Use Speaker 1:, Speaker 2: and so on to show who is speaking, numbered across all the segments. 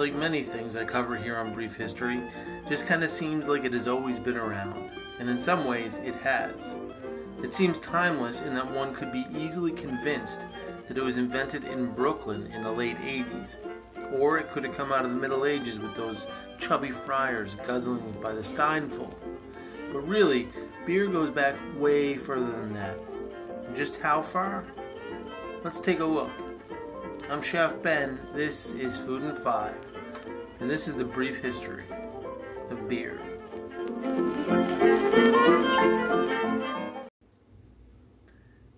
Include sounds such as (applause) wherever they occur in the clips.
Speaker 1: like many things I cover here on Brief History, just kind of seems like it has always been around, and in some ways it has. It seems timeless in that one could be easily convinced that it was invented in Brooklyn in the late 80s, or it could have come out of the Middle Ages with those chubby friars guzzling by the steinful. But really, beer goes back way further than that. And just how far? Let's take a look. I'm Chef Ben, this is Food and Five, and this is the brief history of beer.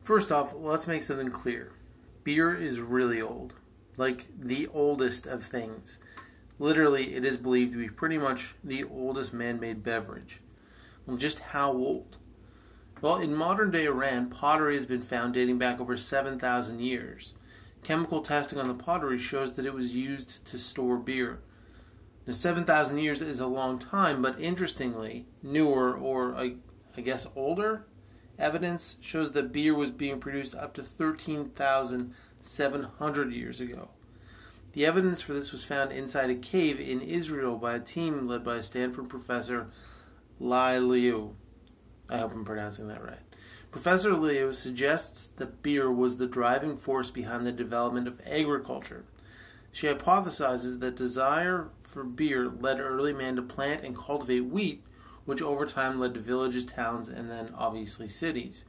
Speaker 1: First off, let's make something clear. Beer is really old, like the oldest of things. Literally, it is believed to be pretty much the oldest man made beverage. Well, just how old? Well, in modern day Iran, pottery has been found dating back over 7,000 years. Chemical testing on the pottery shows that it was used to store beer. Now, 7,000 years is a long time, but interestingly, newer, or I, I guess older, evidence shows that beer was being produced up to 13,700 years ago. The evidence for this was found inside a cave in Israel by a team led by Stanford professor, Lai Liu. I hope I'm pronouncing that right. Professor Liu suggests that beer was the driving force behind the development of agriculture. She hypothesizes that desire for beer led early man to plant and cultivate wheat, which over time led to villages, towns, and then obviously cities.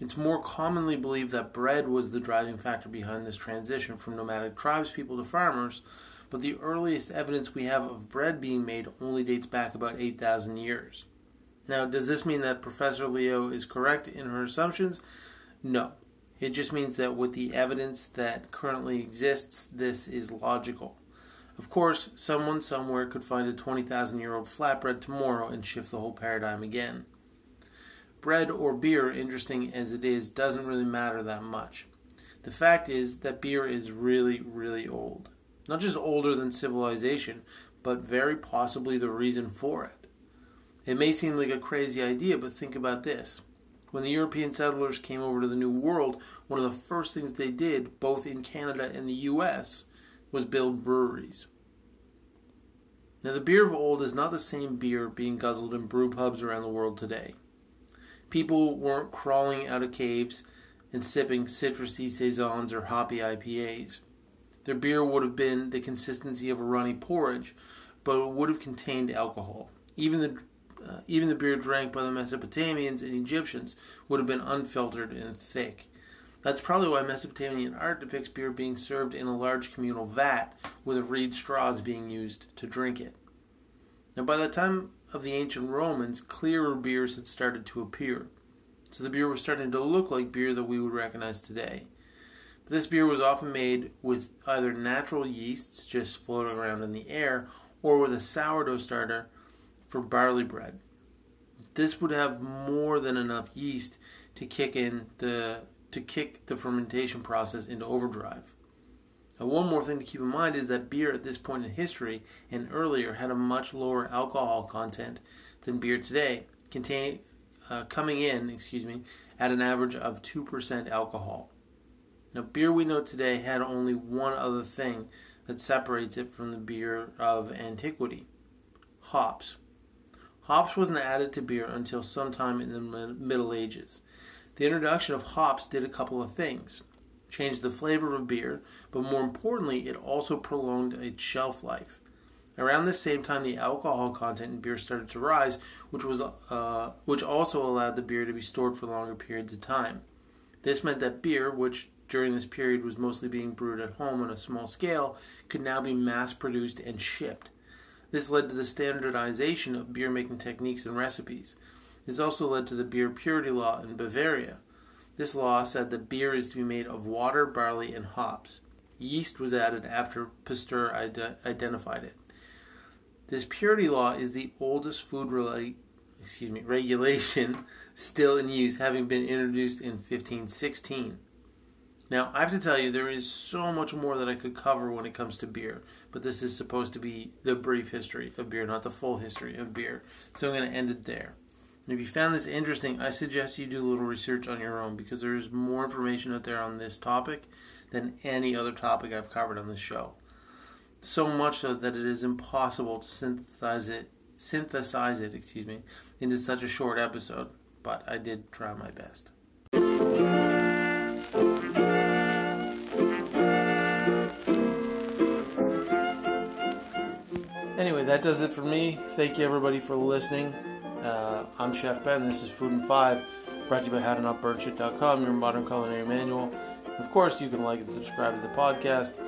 Speaker 1: It's more commonly believed that bread was the driving factor behind this transition from nomadic tribespeople to farmers, but the earliest evidence we have of bread being made only dates back about 8,000 years. Now, does this mean that Professor Liu is correct in her assumptions? No. It just means that with the evidence that currently exists, this is logical. Of course, someone somewhere could find a 20,000 year old flatbread tomorrow and shift the whole paradigm again. Bread or beer, interesting as it is, doesn't really matter that much. The fact is that beer is really, really old. Not just older than civilization, but very possibly the reason for it. It may seem like a crazy idea, but think about this. When the European settlers came over to the New World, one of the first things they did, both in Canada and the US, was build breweries. Now, the beer of old is not the same beer being guzzled in brew pubs around the world today. People weren't crawling out of caves and sipping citrusy saisons or hoppy IPAs. Their beer would have been the consistency of a runny porridge, but it would have contained alcohol. Even the uh, even the beer drank by the Mesopotamians and Egyptians would have been unfiltered and thick. That's probably why Mesopotamian art depicts beer being served in a large communal vat with reed straws being used to drink it. Now, by the time of the ancient Romans, clearer beers had started to appear. So the beer was starting to look like beer that we would recognize today. But this beer was often made with either natural yeasts just floating around in the air or with a sourdough starter for barley bread. This would have more than enough yeast to kick in the to kick the fermentation process into overdrive. Now, one more thing to keep in mind is that beer at this point in history and earlier had a much lower alcohol content than beer today, contain, uh, coming in, excuse me, at an average of 2% alcohol. Now, beer we know today had only one other thing that separates it from the beer of antiquity hops. Hops wasn't added to beer until sometime in the Middle Ages. The introduction of hops did a couple of things. Changed the flavor of beer, but more importantly, it also prolonged its shelf life. Around the same time, the alcohol content in beer started to rise, which was uh, which also allowed the beer to be stored for longer periods of time. This meant that beer, which during this period was mostly being brewed at home on a small scale, could now be mass produced and shipped. This led to the standardization of beer making techniques and recipes. This also led to the beer purity law in Bavaria. This law said that beer is to be made of water, barley, and hops. Yeast was added after Pasteur ide- identified it. This purity law is the oldest food rela- excuse me, regulation (laughs) still in use, having been introduced in 1516. Now, I have to tell you, there is so much more that I could cover when it comes to beer, but this is supposed to be the brief history of beer, not the full history of beer. So I'm going to end it there. And if you found this interesting, I suggest you do a little research on your own because there is more information out there on this topic than any other topic I've covered on this show. so much so that it is impossible to synthesize it synthesize it, excuse me, into such a short episode, but I did try my best. Anyway, that does it for me. Thank you everybody for listening. Uh, I'm Chef Ben. This is Food and Five, brought to you by HowToNotBurnShit.com, your modern culinary manual. Of course, you can like and subscribe to the podcast.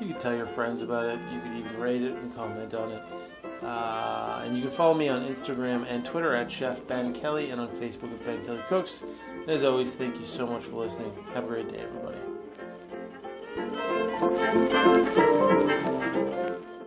Speaker 1: You can tell your friends about it. You can even rate it and comment on it. Uh, and you can follow me on Instagram and Twitter at Chef Ben Kelly and on Facebook at Ben Kelly Cooks. And as always, thank you so much for listening. Have a great day, everybody.